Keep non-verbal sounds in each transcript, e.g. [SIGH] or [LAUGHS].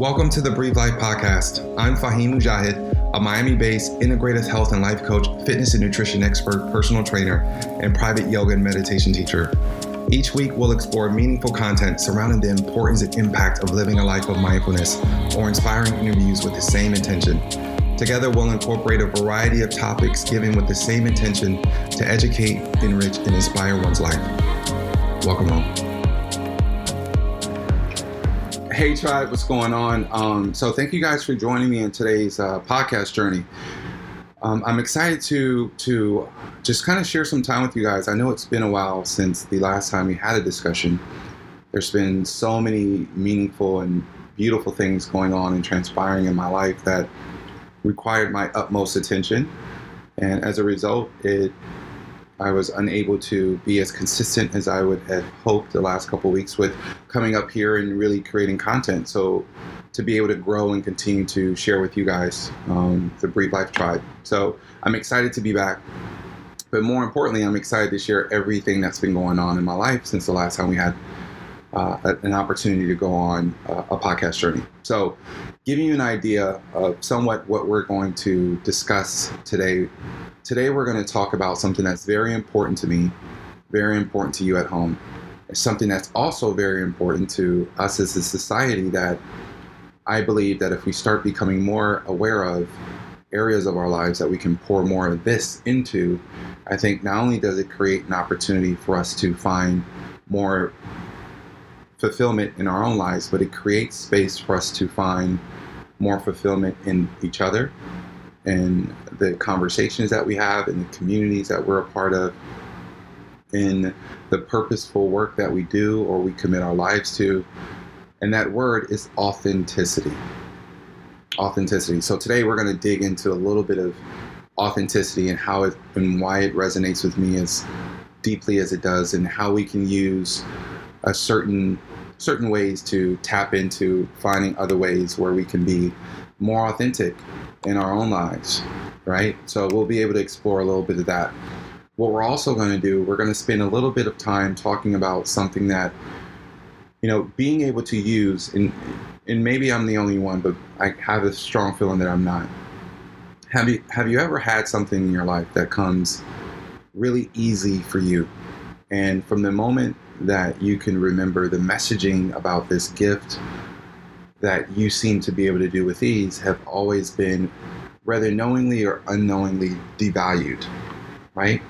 Welcome to the Breathe Life podcast. I'm Fahim Mujahid, a Miami based integrative health and life coach, fitness and nutrition expert, personal trainer, and private yoga and meditation teacher. Each week, we'll explore meaningful content surrounding the importance and impact of living a life of mindfulness or inspiring interviews with the same intention. Together, we'll incorporate a variety of topics given with the same intention to educate, enrich, and inspire one's life. Welcome home. Hey tribe, what's going on? Um, so thank you guys for joining me in today's uh, podcast journey. Um, I'm excited to to just kind of share some time with you guys. I know it's been a while since the last time we had a discussion. There's been so many meaningful and beautiful things going on and transpiring in my life that required my utmost attention, and as a result, it I was unable to be as consistent as I would have hoped the last couple weeks with coming up here and really creating content. So to be able to grow and continue to share with you guys um, the Breathe Life Tribe. So I'm excited to be back. But more importantly, I'm excited to share everything that's been going on in my life since the last time we had uh, an opportunity to go on a podcast journey. So, giving you an idea of somewhat what we're going to discuss today Today, we're going to talk about something that's very important to me, very important to you at home. Something that's also very important to us as a society that I believe that if we start becoming more aware of areas of our lives that we can pour more of this into, I think not only does it create an opportunity for us to find more fulfillment in our own lives, but it creates space for us to find more fulfillment in each other and the conversations that we have and the communities that we're a part of in the purposeful work that we do or we commit our lives to. And that word is authenticity. Authenticity. So today we're going to dig into a little bit of authenticity and how it and why it resonates with me as deeply as it does and how we can use a certain certain ways to tap into finding other ways where we can be more authentic in our own lives, right? So we'll be able to explore a little bit of that. What we're also going to do, we're going to spend a little bit of time talking about something that, you know, being able to use, and, and maybe I'm the only one, but I have a strong feeling that I'm not. Have you, have you ever had something in your life that comes really easy for you? And from the moment that you can remember the messaging about this gift that you seem to be able to do with ease have always been whether knowingly or unknowingly devalued, right?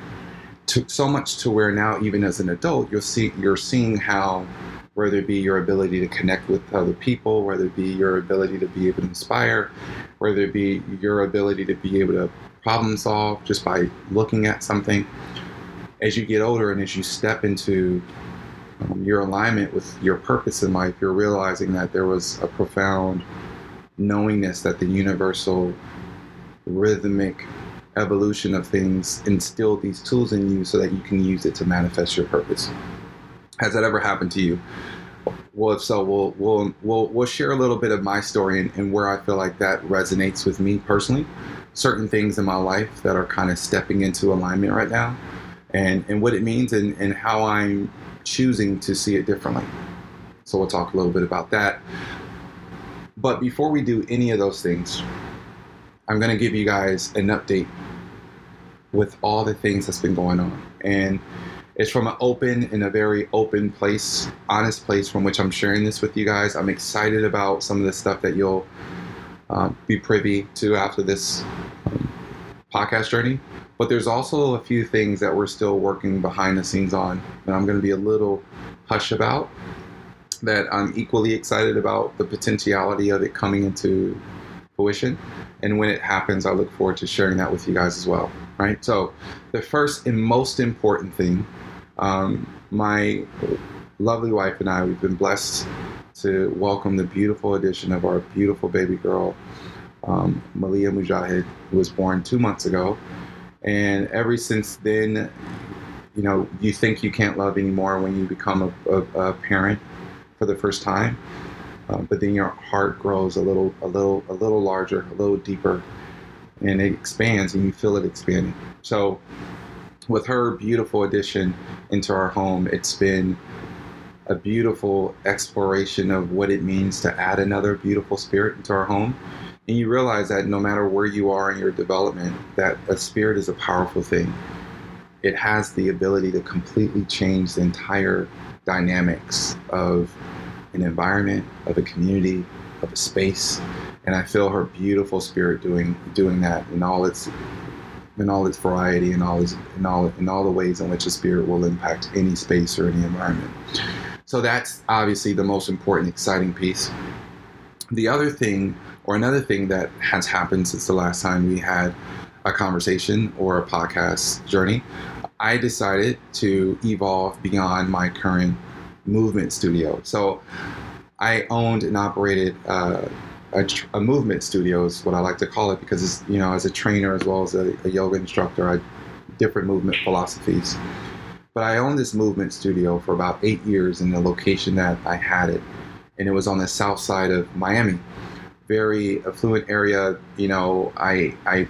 So much to where now, even as an adult, you'll see you're seeing how whether it be your ability to connect with other people, whether it be your ability to be able to inspire, whether it be your ability to be able to problem solve just by looking at something. As you get older and as you step into your alignment with your purpose in life, you're realizing that there was a profound knowingness that the universal rhythmic evolution of things instilled these tools in you so that you can use it to manifest your purpose. Has that ever happened to you? Well, if so, we'll we'll we'll, we'll share a little bit of my story and, and where I feel like that resonates with me personally. Certain things in my life that are kind of stepping into alignment right now, and and what it means and, and how I'm choosing to see it differently. So we'll talk a little bit about that. But before we do any of those things, I'm going to give you guys an update with all the things that's been going on. And it's from an open and a very open place, honest place from which I'm sharing this with you guys. I'm excited about some of the stuff that you'll uh, be privy to after this podcast journey. But there's also a few things that we're still working behind the scenes on that I'm going to be a little hush about. That I'm equally excited about the potentiality of it coming into fruition. And when it happens, I look forward to sharing that with you guys as well. Right. So, the first and most important thing, um, my lovely wife and I, we've been blessed to welcome the beautiful addition of our beautiful baby girl, um, Malia Mujahid, who was born two months ago. And ever since then, you know, you think you can't love anymore when you become a, a, a parent for the first time. Uh, but then your heart grows a little, a little, a little larger, a little deeper, and it expands, and you feel it expanding. So, with her beautiful addition into our home, it's been a beautiful exploration of what it means to add another beautiful spirit into our home. And you realize that no matter where you are in your development, that a spirit is a powerful thing. It has the ability to completely change the entire dynamics of an environment, of a community, of a space. And I feel her beautiful spirit doing doing that in all its in all its variety and all its in all in all the ways in which a spirit will impact any space or any environment. So that's obviously the most important, exciting piece. The other thing, or another thing that has happened since the last time we had a conversation or a podcast journey, I decided to evolve beyond my current movement studio. So I owned and operated uh, a, a, movement studio, is what I like to call it, because it's, you know, as a trainer as well as a, a yoga instructor, I different movement philosophies. But I owned this movement studio for about eight years in the location that I had it, and it was on the south side of Miami. Very affluent area. You know, I I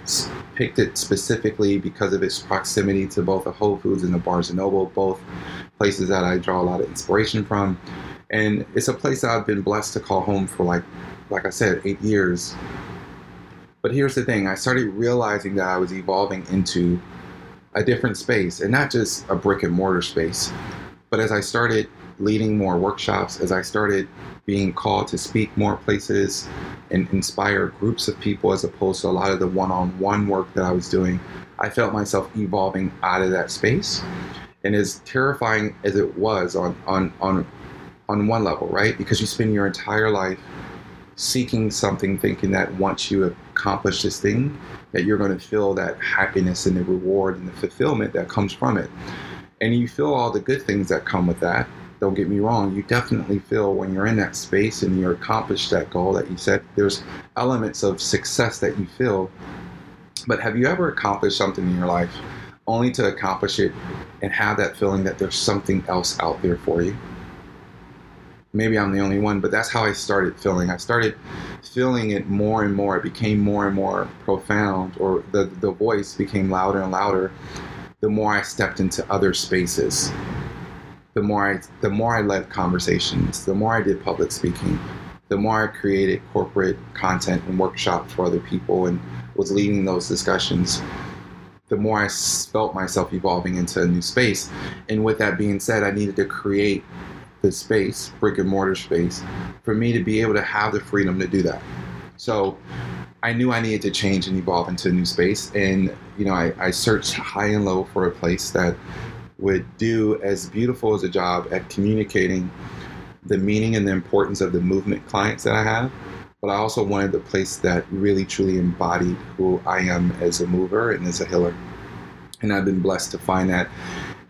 picked it specifically because of its proximity to both the Whole Foods and the Barnes and Noble, both places that I draw a lot of inspiration from. And it's a place I've been blessed to call home for like like I said, eight years. But here's the thing I started realizing that I was evolving into a different space and not just a brick and mortar space. But as I started leading more workshops, as I started being called to speak more places and inspire groups of people as opposed to a lot of the one on one work that I was doing, I felt myself evolving out of that space. And as terrifying as it was on, on, on, on one level, right? Because you spend your entire life seeking something, thinking that once you accomplish this thing, that you're going to feel that happiness and the reward and the fulfillment that comes from it. And you feel all the good things that come with that. Don't get me wrong, you definitely feel when you're in that space and you accomplish that goal that you set, there's elements of success that you feel. But have you ever accomplished something in your life only to accomplish it and have that feeling that there's something else out there for you? maybe I'm the only one, but that's how I started feeling. I started feeling it more and more. It became more and more profound, or the, the voice became louder and louder the more I stepped into other spaces. The more I the more I led conversations, the more I did public speaking, the more I created corporate content and workshops for other people and was leading those discussions the more I felt myself evolving into a new space. And with that being said, I needed to create the space, brick and mortar space, for me to be able to have the freedom to do that. So I knew I needed to change and evolve into a new space. And, you know, I, I searched high and low for a place that would do as beautiful as a job at communicating the meaning and the importance of the movement clients that I have. But I also wanted a place that really truly embodied who I am as a mover and as a healer. And I've been blessed to find that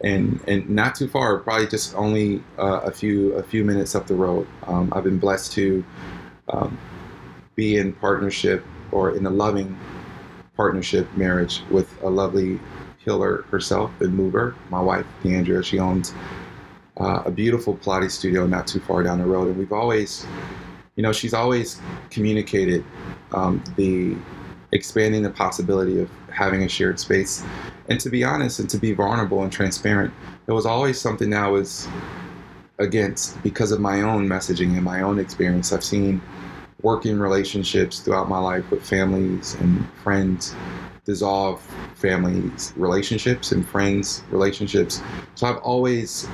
and and not too far, probably just only uh, a few a few minutes up the road. Um, I've been blessed to um, be in partnership or in a loving partnership marriage with a lovely healer herself and mover, my wife Deandra. She owns uh, a beautiful Pilates studio not too far down the road, and we've always, you know, she's always communicated um, the expanding the possibility of having a shared space. And to be honest and to be vulnerable and transparent, it was always something that I was against because of my own messaging and my own experience. I've seen working relationships throughout my life with families and friends dissolve families relationships and friends relationships so i've always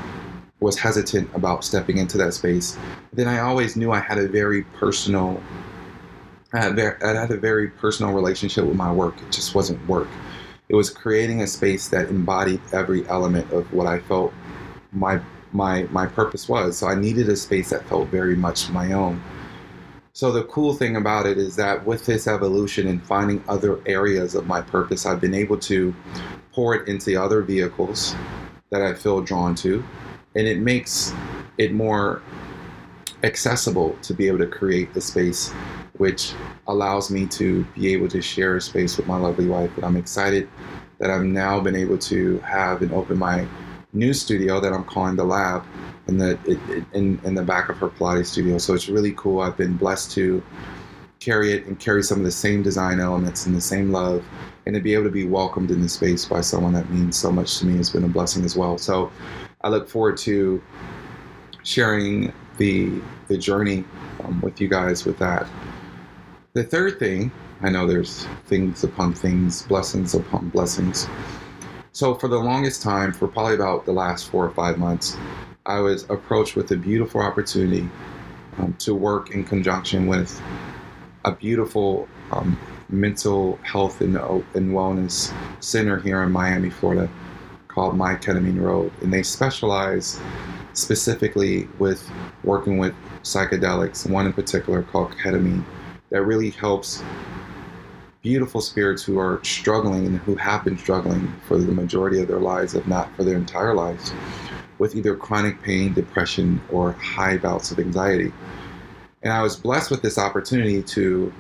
was hesitant about stepping into that space then i always knew i had a very personal I had, I had a very personal relationship with my work. It just wasn't work. It was creating a space that embodied every element of what I felt my my my purpose was. So I needed a space that felt very much my own. So the cool thing about it is that with this evolution and finding other areas of my purpose, I've been able to pour it into other vehicles that I feel drawn to, and it makes it more accessible to be able to create the space which allows me to be able to share a space with my lovely wife. And I'm excited that I've now been able to have and open my new studio that I'm calling the Lab in the in, in the back of her Pilates studio. So it's really cool. I've been blessed to carry it and carry some of the same design elements and the same love and to be able to be welcomed in the space by someone that means so much to me has been a blessing as well. So I look forward to sharing the the journey um, with you guys with that. The third thing, I know there's things upon things, blessings upon blessings. So for the longest time, for probably about the last four or five months, I was approached with a beautiful opportunity um, to work in conjunction with a beautiful um, mental health and, and wellness center here in Miami, Florida, called My Ketamine Road, and they specialize specifically with working with psychedelics. One in particular called ketamine that really helps beautiful spirits who are struggling and who have been struggling for the majority of their lives, if not for their entire lives, with either chronic pain, depression, or high bouts of anxiety. And I was blessed with this opportunity to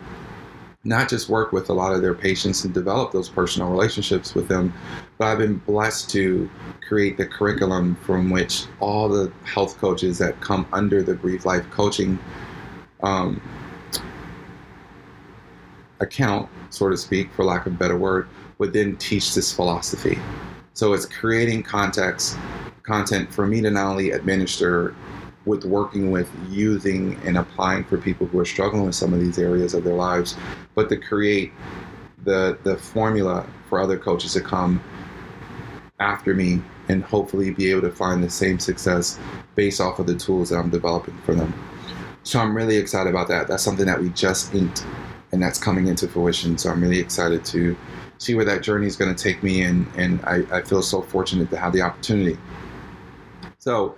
not just work with a lot of their patients and develop those personal relationships with them, but I've been blessed to create the curriculum from which all the health coaches that come under the Breathe Life coaching um, account, so to speak, for lack of a better word, would then teach this philosophy. So it's creating context, content for me to not only administer with working with using and applying for people who are struggling with some of these areas of their lives, but to create the the formula for other coaches to come after me and hopefully be able to find the same success based off of the tools that I'm developing for them. So I'm really excited about that. That's something that we just inked and that's coming into fruition. So I'm really excited to see where that journey is going to take me and and I, I feel so fortunate to have the opportunity. So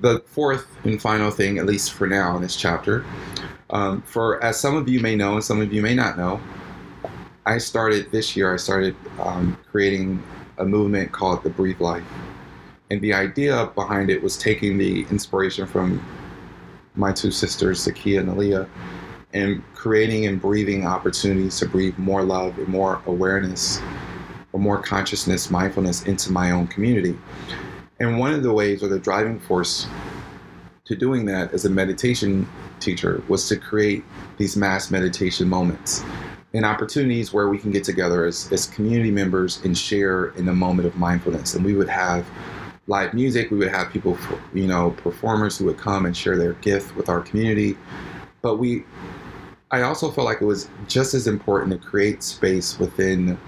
the fourth and final thing, at least for now in this chapter, um, for as some of you may know and some of you may not know, I started this year. I started um, creating a movement called the Breathe Life, and the idea behind it was taking the inspiration from my two sisters, Zakia and Aliyah, and creating and breathing opportunities to breathe more love and more awareness or more consciousness, mindfulness into my own community. And one of the ways or the driving force to doing that as a meditation teacher was to create these mass meditation moments and opportunities where we can get together as, as community members and share in a moment of mindfulness. And we would have live music, we would have people, you know, performers who would come and share their gift with our community. But we, I also felt like it was just as important to create space within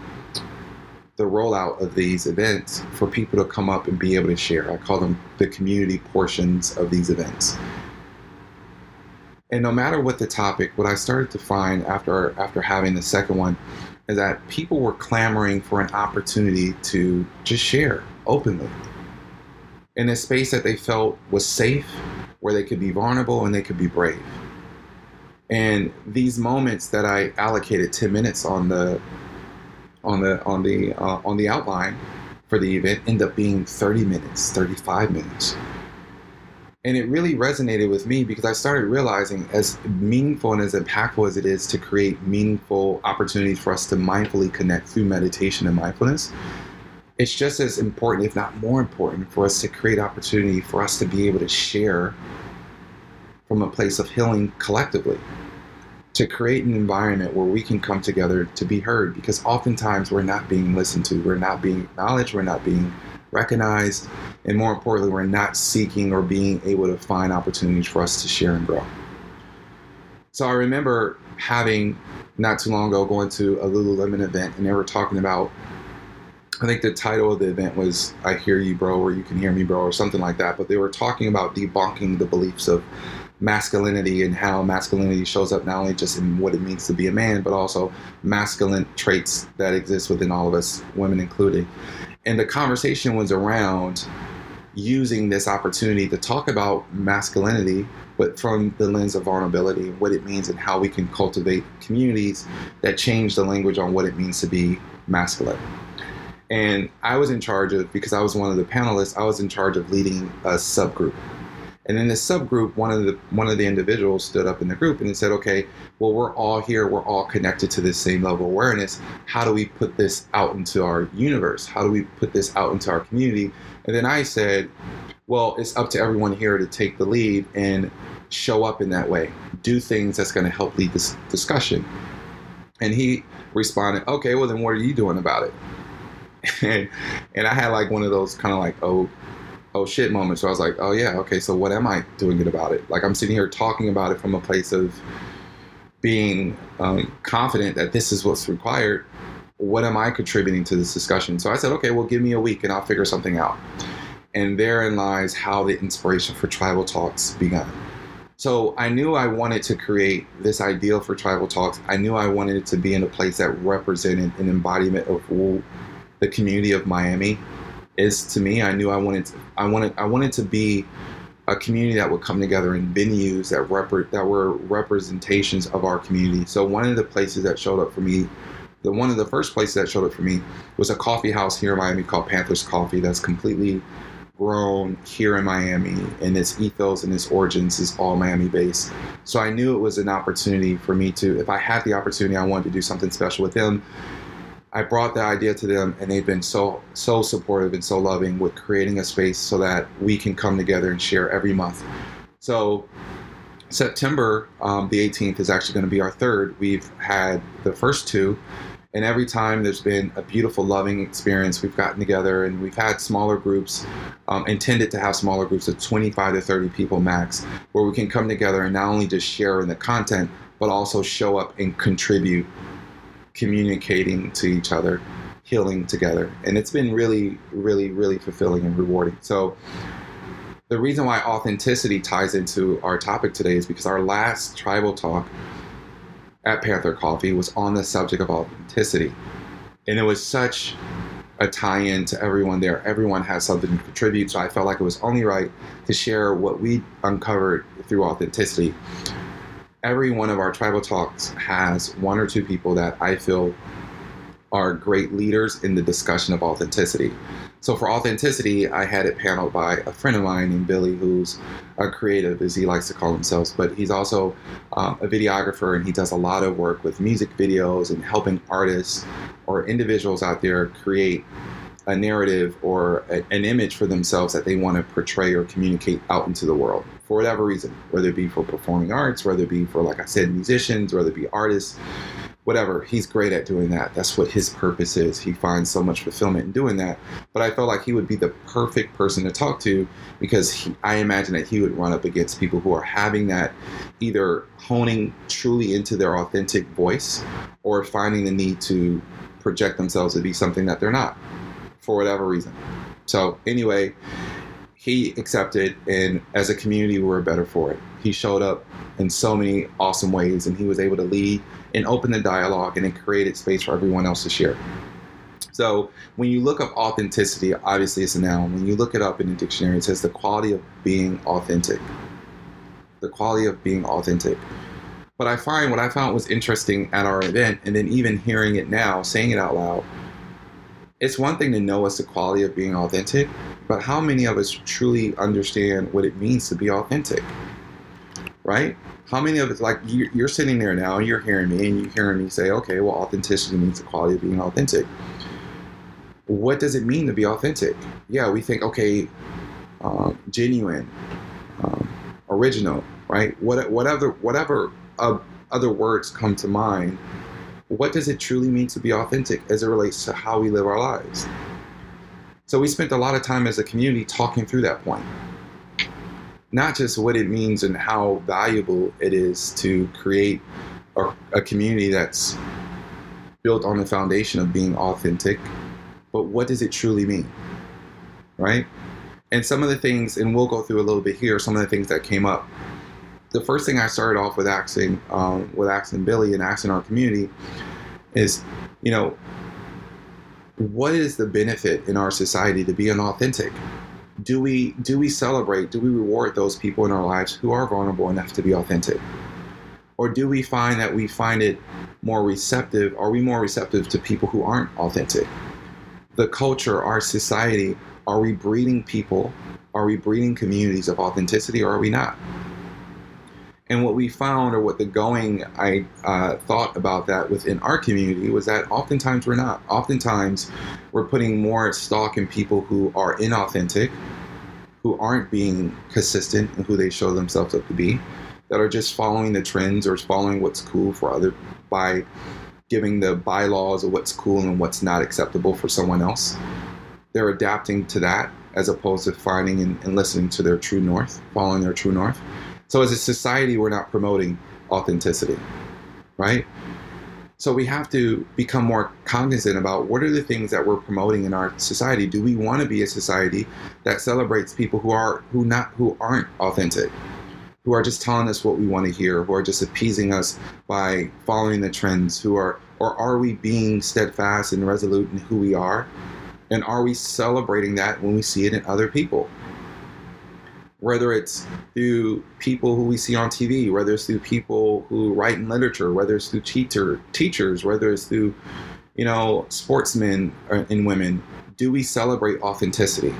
the rollout of these events for people to come up and be able to share. I call them the community portions of these events. And no matter what the topic, what I started to find after after having the second one is that people were clamoring for an opportunity to just share openly in a space that they felt was safe, where they could be vulnerable and they could be brave. And these moments that I allocated 10 minutes on the on the on the uh, on the outline for the event end up being 30 minutes, 35 minutes. And it really resonated with me because I started realizing as meaningful and as impactful as it is to create meaningful opportunities for us to mindfully connect through meditation and mindfulness, it's just as important, if not more important, for us to create opportunity for us to be able to share from a place of healing collectively to create an environment where we can come together to be heard because oftentimes we're not being listened to, we're not being acknowledged, we're not being recognized, and more importantly, we're not seeking or being able to find opportunities for us to share and grow. So I remember having not too long ago going to a Lululemon event and they were talking about I think the title of the event was I Hear You Bro or You Can Hear Me Bro or something like that, but they were talking about debunking the beliefs of masculinity and how masculinity shows up not only just in what it means to be a man, but also masculine traits that exist within all of us, women included. And the conversation was around using this opportunity to talk about masculinity, but from the lens of vulnerability, what it means, and how we can cultivate communities that change the language on what it means to be masculine. And I was in charge of, because I was one of the panelists, I was in charge of leading a subgroup and in this subgroup, one of the one of the individuals stood up in the group and said, "Okay, well, we're all here. We're all connected to this same level of awareness. How do we put this out into our universe? How do we put this out into our community?" And then I said, "Well, it's up to everyone here to take the lead and show up in that way. Do things that's going to help lead this discussion." And he responded, "Okay, well then, what are you doing about it?" [LAUGHS] and, and I had like one of those kind of like, "Oh." Oh shit moment. So I was like, oh yeah, okay, so what am I doing it about it? Like I'm sitting here talking about it from a place of being um, confident that this is what's required. What am I contributing to this discussion? So I said, okay, well, give me a week and I'll figure something out. And therein lies how the inspiration for Tribal Talks began. So I knew I wanted to create this ideal for Tribal Talks. I knew I wanted it to be in a place that represented an embodiment of the community of Miami is to me. I knew I wanted to, I wanted I wanted to be a community that would come together in venues that rep- that were representations of our community. So one of the places that showed up for me, the one of the first places that showed up for me was a coffee house here in Miami called Panthers Coffee that's completely grown here in Miami and its ethos and its origins is all Miami based. So I knew it was an opportunity for me to, if I had the opportunity, I wanted to do something special with them. I brought the idea to them and they've been so so supportive and so loving with creating a space so that we can come together and share every month. So September um, the 18th is actually going to be our third. We've had the first two and every time there's been a beautiful, loving experience, we've gotten together and we've had smaller groups, um, intended to have smaller groups of 25 to 30 people max, where we can come together and not only just share in the content, but also show up and contribute, communicating to each other, healing together. And it's been really, really, really fulfilling and rewarding. So, the reason why authenticity ties into our topic today is because our last tribal talk at Panther Coffee was on the subject of authenticity. And it was such a tie in to everyone there. Everyone has something to contribute. So I felt like it was only right to share what we uncovered through authenticity. Every one of our tribal talks has one or two people that I feel are great leaders in the discussion of authenticity. So for authenticity, I had it paneled by a friend of mine named Billy, who's a creative, as he likes to call himself, but he's also um, a videographer and he does a lot of work with music videos and helping artists or individuals out there create a narrative or a, an image for themselves that they want to portray or communicate out into the world for whatever reason, whether it be for performing arts, whether it be for, like I said, musicians, whether it be artists whatever. He's great at doing that. That's what his purpose is. He finds so much fulfillment in doing that. But I felt like he would be the perfect person to talk to because he, I imagine that he would run up against people who are having that either honing truly into their authentic voice or finding the need to project themselves to be something that they're not for whatever reason. So, anyway, he accepted, and as a community, we were better for it. He showed up in so many awesome ways, and he was able to lead and open the dialogue and it created space for everyone else to share. So when you look up authenticity, obviously it's a noun. When you look it up in the dictionary, it says the quality of being authentic. The quality of being authentic. But I find what I found was interesting at our event, and then even hearing it now, saying it out loud, it's one thing to know what's the quality of being authentic, but how many of us truly understand what it means to be authentic? Right? how many of us, like you're sitting there now and you're hearing me and you're hearing me say okay well authenticity means the quality of being authentic what does it mean to be authentic yeah we think okay um, genuine um, original right what, whatever whatever uh, other words come to mind what does it truly mean to be authentic as it relates to how we live our lives so we spent a lot of time as a community talking through that point not just what it means and how valuable it is to create a, a community that's built on the foundation of being authentic, but what does it truly mean? Right? And some of the things, and we'll go through a little bit here, some of the things that came up. The first thing I started off with asking, um, with asking Billy and asking our community is, you know, what is the benefit in our society to being authentic? do we do we celebrate do we reward those people in our lives who are vulnerable enough to be authentic? Or do we find that we find it more receptive are we more receptive to people who aren't authentic? The culture our society are we breeding people are we breeding communities of authenticity or are we not and what we found, or what the going I uh, thought about that within our community, was that oftentimes we're not. Oftentimes, we're putting more stock in people who are inauthentic, who aren't being consistent in who they show themselves up to be, that are just following the trends or following what's cool for other by giving the bylaws of what's cool and what's not acceptable for someone else. They're adapting to that as opposed to finding and, and listening to their true north, following their true north. So as a society, we're not promoting authenticity, right? So we have to become more cognizant about what are the things that we're promoting in our society. Do we want to be a society that celebrates people who are who not who aren't authentic, who are just telling us what we want to hear, who are just appeasing us by following the trends, who are or are we being steadfast and resolute in who we are? And are we celebrating that when we see it in other people? Whether it's through people who we see on TV, whether it's through people who write in literature, whether it's through teacher, teachers, whether it's through, you know, sportsmen uh, and women, do we celebrate authenticity?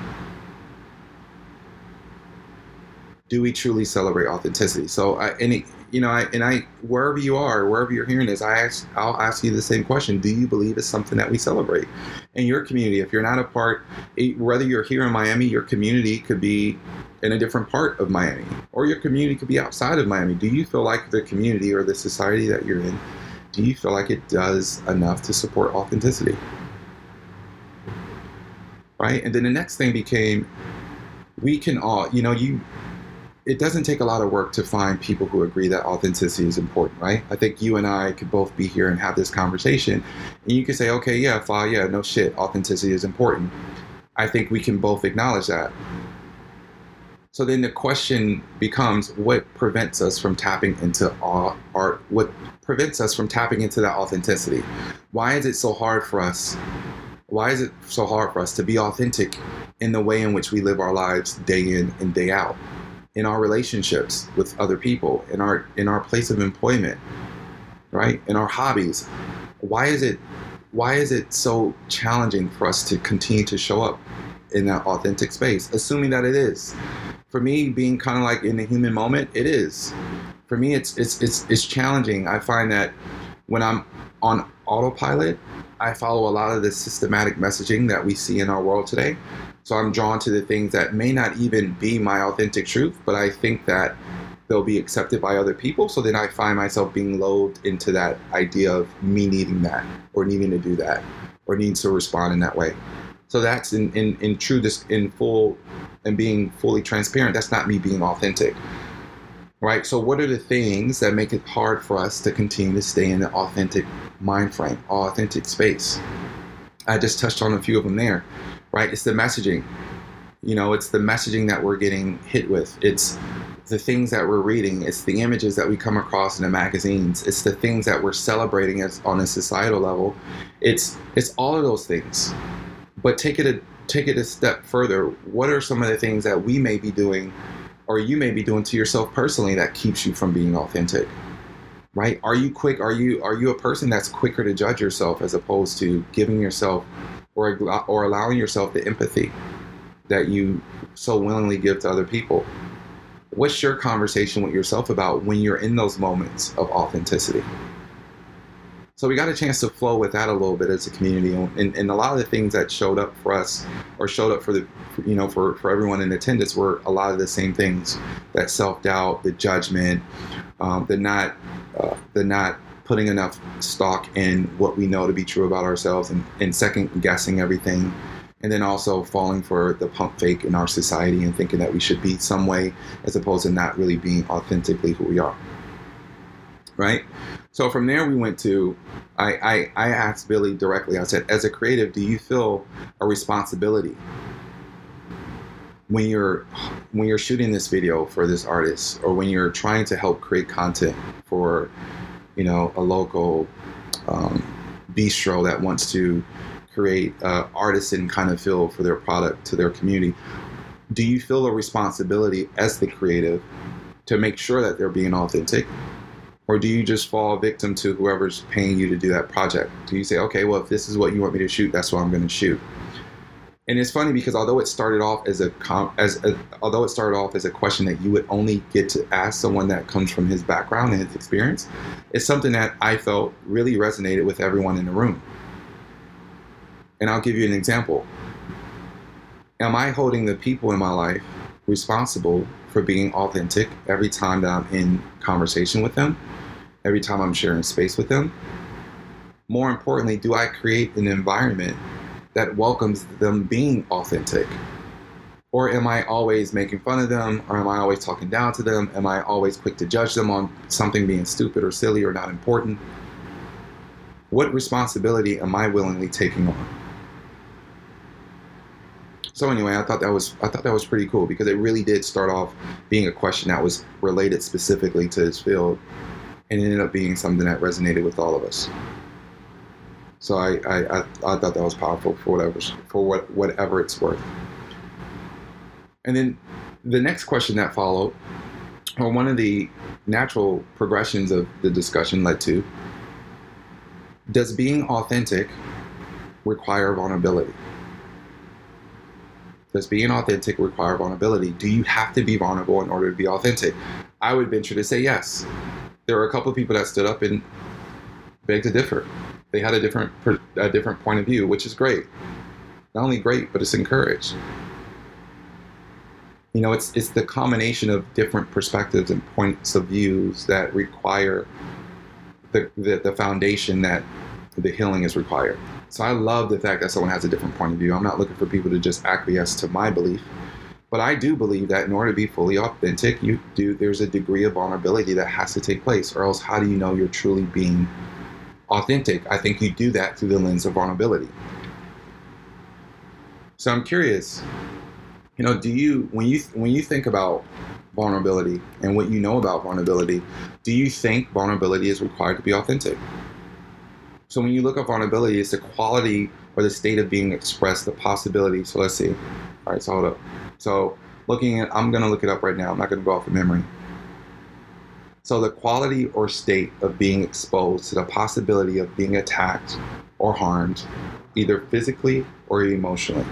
Do we truly celebrate authenticity? So, I, and it, you know, I, and I, wherever you are, wherever you're hearing this, I ask, I'll ask you the same question: Do you believe it's something that we celebrate in your community? If you're not a part, whether you're here in Miami, your community could be in a different part of Miami, or your community could be outside of Miami. Do you feel like the community or the society that you're in, do you feel like it does enough to support authenticity? Right, and then the next thing became, we can all, you know, you it doesn't take a lot of work to find people who agree that authenticity is important, right? I think you and I could both be here and have this conversation, and you could say, okay, yeah, Fla, yeah, no shit, authenticity is important. I think we can both acknowledge that. So then the question becomes, what prevents us from tapping into art? What prevents us from tapping into that authenticity? Why is it so hard for us? Why is it so hard for us to be authentic in the way in which we live our lives day in and day out? In our relationships with other people, in our in our place of employment, right? In our hobbies. Why is it why is it so challenging for us to continue to show up in that authentic space, assuming that it is? For me, being kind of like in the human moment, it is. For me, it's it's it's it's challenging. I find that when I'm on autopilot, I follow a lot of the systematic messaging that we see in our world today. So I'm drawn to the things that may not even be my authentic truth, but I think that they'll be accepted by other people. So then I find myself being loathed into that idea of me needing that or needing to do that or needing to respond in that way. So that's in, in, in true, this in full and being fully transparent. That's not me being authentic. Right. So what are the things that make it hard for us to continue to stay in the authentic mind frame, authentic space? I just touched on a few of them there right? It's the messaging. You know, it's the messaging that we're getting hit with. It's the things that we're reading. It's the images that we come across in the magazines. It's the things that we're celebrating as on a societal level. It's it's all of those things. But take it a take it a step further. What are some of the things that we may be doing or you may be doing to yourself personally that keeps you from being authentic? Right? Are you quick? Are you are you a person that's quicker to judge yourself as opposed to giving yourself or, or allowing yourself the empathy that you so willingly give to other people. What's your conversation with yourself about when you're in those moments of authenticity? So we got a chance to flow with that a little bit as a community, and, and a lot of the things that showed up for us, or showed up for the, you know, for, for everyone in attendance, were a lot of the same things: that self doubt, the judgment, um, the not, uh, the not putting enough stock in what we know to be true about ourselves and, and second guessing everything and then also falling for the pump fake in our society and thinking that we should be some way as opposed to not really being authentically who we are. Right? So from there we went to I, I, I asked billy directly i said as a creative do you feel a responsibility when you're when you're shooting this video for this artist or when you're trying to help create content for you know, a local um, bistro that wants to create uh, artisan kind of feel for their product to their community. Do you feel a responsibility as the creative to make sure that they're being authentic? Or do you just fall victim to whoever's paying you to do that project? Do you say, okay, well, if this is what you want me to shoot, that's what I'm going to shoot? And it's funny because although it started off as a as a, although it started off as a question that you would only get to ask someone that comes from his background and his experience, it's something that I felt really resonated with everyone in the room. And I'll give you an example. Am I holding the people in my life responsible for being authentic every time that I'm in conversation with them, every time I'm sharing space with them? More importantly, do I create an environment that welcomes them being authentic. Or am I always making fun of them? Or am I always talking down to them? Am I always quick to judge them on something being stupid or silly or not important? What responsibility am I willingly taking on? So anyway, I thought that was I thought that was pretty cool because it really did start off being a question that was related specifically to his field, and ended up being something that resonated with all of us. So I, I, I, I thought that was powerful for whatever for what whatever it's worth. And then the next question that followed, or one of the natural progressions of the discussion led to, does being authentic require vulnerability? Does being authentic require vulnerability? Do you have to be vulnerable in order to be authentic? I would venture to say yes. There were a couple of people that stood up and begged to differ. They had a different a different point of view, which is great. Not only great, but it's encouraged. You know, it's it's the combination of different perspectives and points of views that require the, the, the foundation that the healing is required. So I love the fact that someone has a different point of view. I'm not looking for people to just acquiesce to my belief. But I do believe that in order to be fully authentic, you do there's a degree of vulnerability that has to take place, or else how do you know you're truly being authentic? I think you do that through the lens of vulnerability. So I'm curious, you know, do you when you when you think about vulnerability and what you know about vulnerability, do you think vulnerability is required to be authentic? So when you look at vulnerability, it's the quality or the state of being expressed, the possibility. So let's see. All right, so hold up. So looking at, I'm to look it up right now. I'm not to go off of memory. So the quality or state of being exposed to the possibility of being attacked or harmed, either physically or emotionally.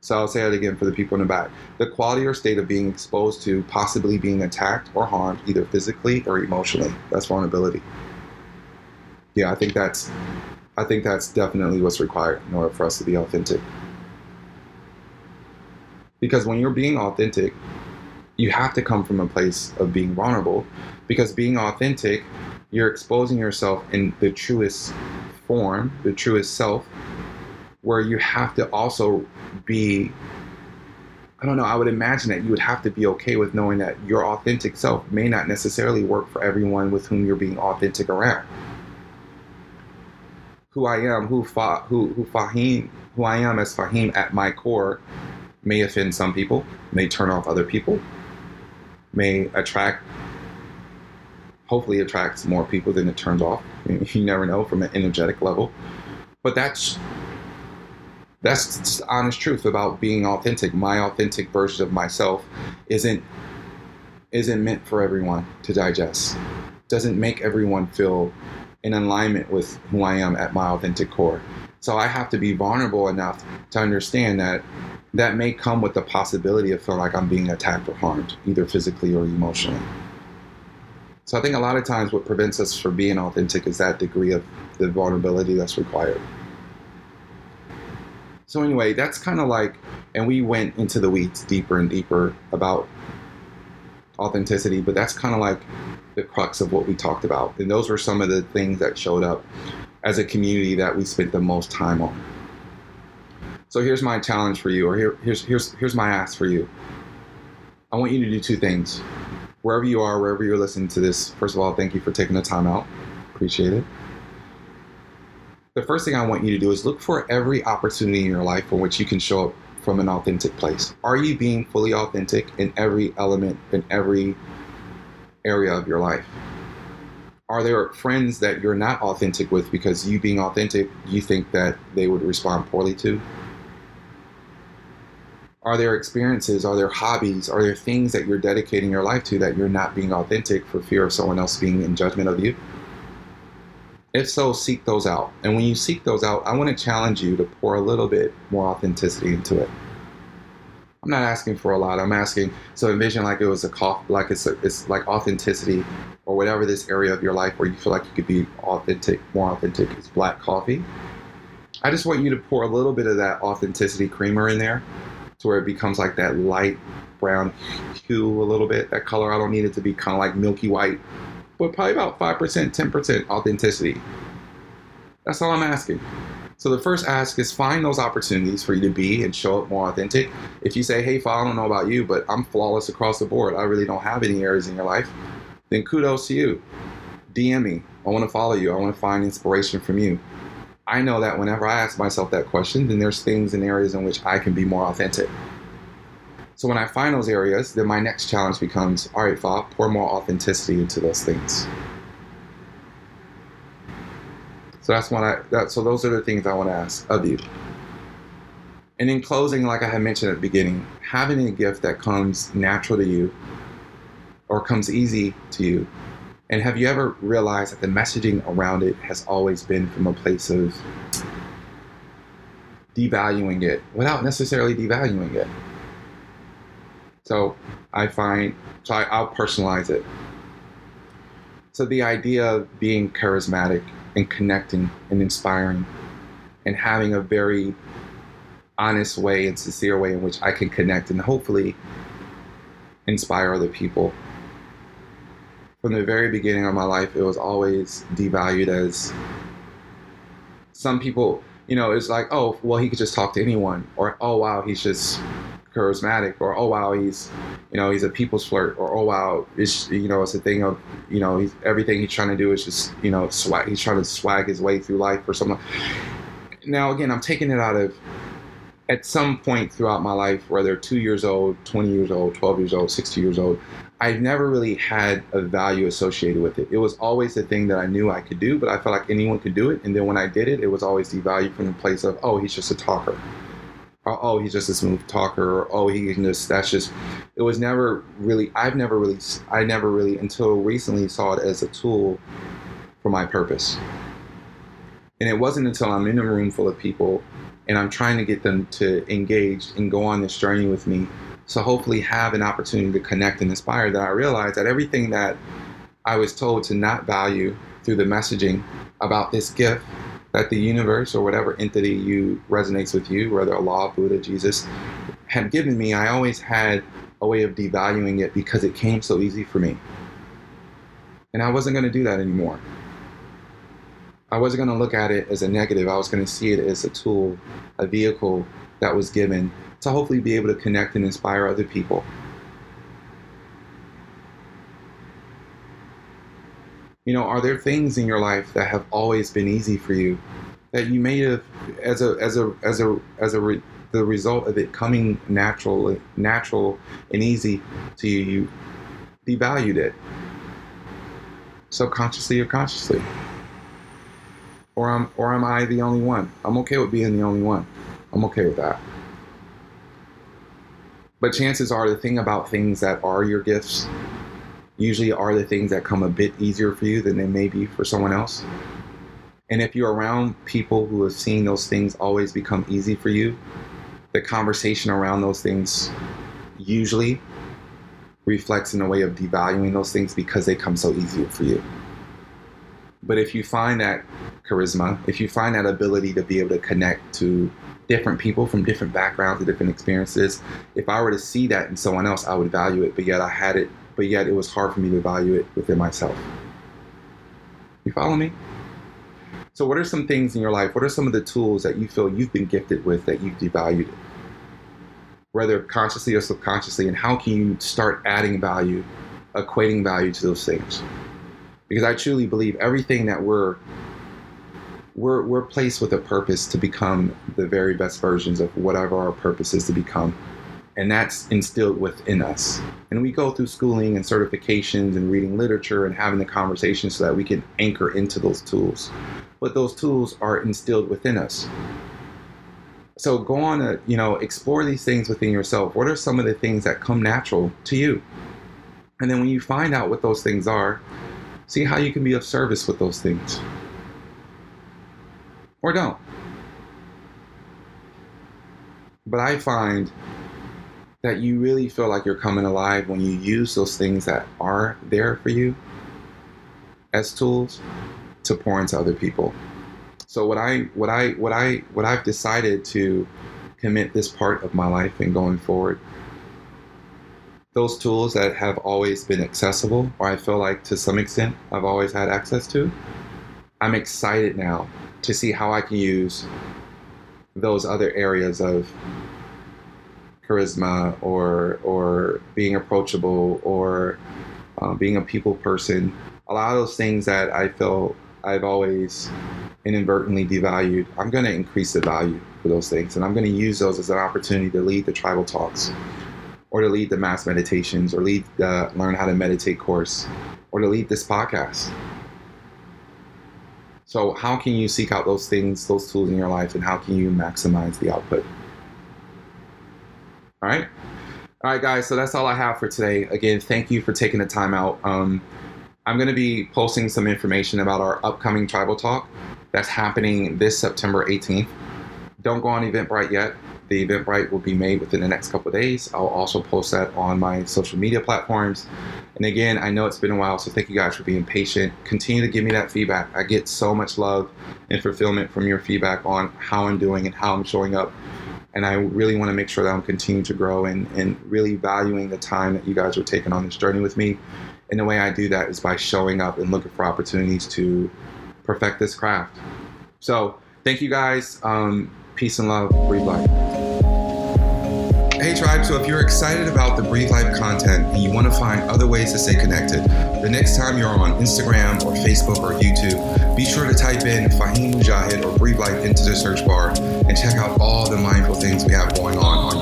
So I'll say that again for the people in the back. The quality or state of being exposed to possibly being attacked or harmed, either physically or emotionally. That's vulnerability. Yeah, I think that's I think that's definitely what's required in order for us to be authentic. Because when you're being authentic, you have to come from a place of being vulnerable. Because being authentic, you're exposing yourself in the truest form, the truest self, where you have to also be I don't know, I would imagine that you would have to be okay with knowing that your authentic self may not necessarily work for everyone with whom you're being authentic around. Who I am, who Fa, who who Fahim, who I am as Fahim at my core may offend some people, may turn off other people, may attract hopefully attracts more people than it turns off. [LAUGHS] You never know from an energetic level. But that's that's honest truth about being authentic. My authentic version of myself isn't isn't meant for everyone to digest. Doesn't make everyone feel in alignment with who I am at my authentic core. So I have to be vulnerable enough to understand that that may come with the possibility of feeling like I'm being attacked or harmed, either physically or emotionally. So I think a lot of times what prevents us from being authentic is that degree of the vulnerability that's required. So anyway, that's kind of like, and we went into the weeds deeper and deeper about authenticity, but that's kind of like the crux of what we talked about. And those were some of the things that showed up as a community that we spent the most time on. So here's my challenge for you, or here, here's here's here's my ask for you. I want you to do two things. Wherever you are, wherever you're listening to this, first of all, thank you for taking the time out. Appreciate it the first thing I want you to do is look for every opportunity in your life in which you can show up from an authentic place. Are you being fully authentic in every element, in every area of your life? Are there friends that you're not authentic with because you being authentic, you think that they would respond poorly to? Are there experiences, are there hobbies, are there things that you're dedicating your life to that you're not being authentic for fear of someone else being in judgment of you? If so, seek those out. And when you seek those out, I want to challenge you to pour a little bit more authenticity into it. I'm not asking for a lot. I'm asking so envision like it was a cough, like it's a, it's like authenticity or whatever this area of your life where you feel like you could be authentic, more authentic is black coffee. I just want you to pour a little bit of that authenticity creamer in there to where it becomes like that light brown hue a little bit, that color. I don't need it to be kind of like milky white but probably about 5%, 10% authenticity. That's all I'm asking. So the first ask is find those opportunities for you to be and show up more authentic. If you say, hey, Fa, I don't know about you, but I'm flawless across the board. I really don't have any errors in your life. Then kudos to you. DM me. I want to follow you. I want to find inspiration from you. I know that whenever I ask myself that question, then there's things and areas in which I can be more authentic. So when I find those areas, then my next challenge becomes, all right, Fa, pour more authenticity into those things. So that's what I. That, so those are the things I want to ask of you. And in closing, like I had mentioned at the beginning, having a gift that comes natural to you or comes easy to you. And have you ever realized that the messaging around it has always been from a place of devaluing it without necessarily devaluing it? So I find, so I, I'll personalize it. So the idea of being charismatic and connecting and inspiring and having a very honest way and sincere way in which I can connect and hopefully inspire other people. From the very beginning of my life, it was always devalued as some people, you know, it's like, oh, well, he could just talk to anyone, or oh, wow, he's just charismatic or oh wow he's you know he's a people's flirt or oh wow it's you know it's a thing of you know he's everything he's trying to do is just you know swag he's trying to swag his way through life or something now again i'm taking it out of at some point throughout my life whether two years old 20 years old 12 years old 60 years old i've never really had a value associated with it. It was always the thing that i knew i could do but i felt like anyone could do it. And then when i did it it was always devalued from the place of oh he's just a talker oh, oh, he's just a smooth talker, or oh, he can just, that's just, it was never really, I've never really, I never really, until recently, saw it as a tool for my purpose. And it wasn't until I'm in a room full of people and I'm trying to get them to engage and go on this journey with me. So hopefully have an opportunity to connect and inspire that I realized that everything that I was told to not value through the messaging about this gift that the universe or whatever entity you resonates with you, whether Allah, Buddha, Jesus, had given me, I always had a way of devaluing it because it came so easy for me. And I wasn't going to do that anymore. I wasn't going to look at it as a negative. I was going to see it as a tool, a vehicle that was given to hopefully be able to connect and inspire other people. You know, are there things in your life that have always been easy for you that you may have, as a as a as a as a re, the result of it coming natural, natural and easy to you, you devalued it subconsciously or consciously. Or am or am I the only one? I'm okay with being the only one. I'm okay with that. But chances are the thing about things that are your gifts usually are the things that come a bit easier for you than they may be for someone else. And if you're around people who have seen those things always become easy for you, the conversation around those things usually reflects in a way of devaluing those things because they come so easy for you. But if you find that charisma, if you find that ability to be able to connect to different people from different backgrounds and different experiences, if I were to see that in someone else, I would value it, but yet I had it but yet it was hard for me to value it within myself. You follow me? So, what are some things in your life? What are some of the tools that you feel you've been gifted with that you've devalued, whether consciously or subconsciously? And how can you start adding value, equating value to those things? Because I truly believe everything that we're we're, we're placed with a purpose to become the very best versions of whatever our purpose is to become and that's instilled within us. And we go through schooling and certifications and reading literature and having the conversation so that we can anchor into those tools. But those tools are instilled within us. So go on to, you know, explore these things within yourself. What are some of the things that come natural to you? And then when you find out what those things are, see how you can be of service with those things. Or don't. But I find that you really feel like you're coming alive when you use those things that are there for you as tools to pour into other people. So what I what I what I what I've decided to commit this part of my life and going forward those tools that have always been accessible or I feel like to some extent I've always had access to I'm excited now to see how I can use those other areas of charisma or or being approachable or uh, being a people person. A lot of those things that I feel I've always inadvertently devalued, I'm going to increase the value for those things, and I'm going to use those as an opportunity to lead the tribal talks, or to lead the mass meditations, or lead the learn how to meditate course, or to lead this podcast. So, how can you seek out those things, those tools in your life, and how can you maximize the output? All right. All right, guys. So that's all I have for today. Again, thank you for taking the time out. Um, I'm going to be posting some information about our upcoming tribal talk that's happening this September 18th. Don't go on Eventbrite yet. The Eventbrite will be made within the next couple days. I'll also post that on my social media platforms. And again, I know it's been a while, so thank you guys for being patient. Continue to give me that feedback. I get so much love and fulfillment from your feedback on how I'm doing and how I'm showing up. And I really want to make sure that I'm continuing to grow and, and really valuing the time that you guys are taking on this journey with me. And the way I do that is by showing up and looking for opportunities to perfect this craft. So, thank you guys. Um, peace and love. Breathe life. Hey, tribe. So, if you're excited about the Breathe Life content and you want to find other ways to stay connected, the next time you're on Instagram or Facebook or YouTube, be sure to type in Fahim Mujahid or Breathe Life into the search bar and check out all the mindful things we have going on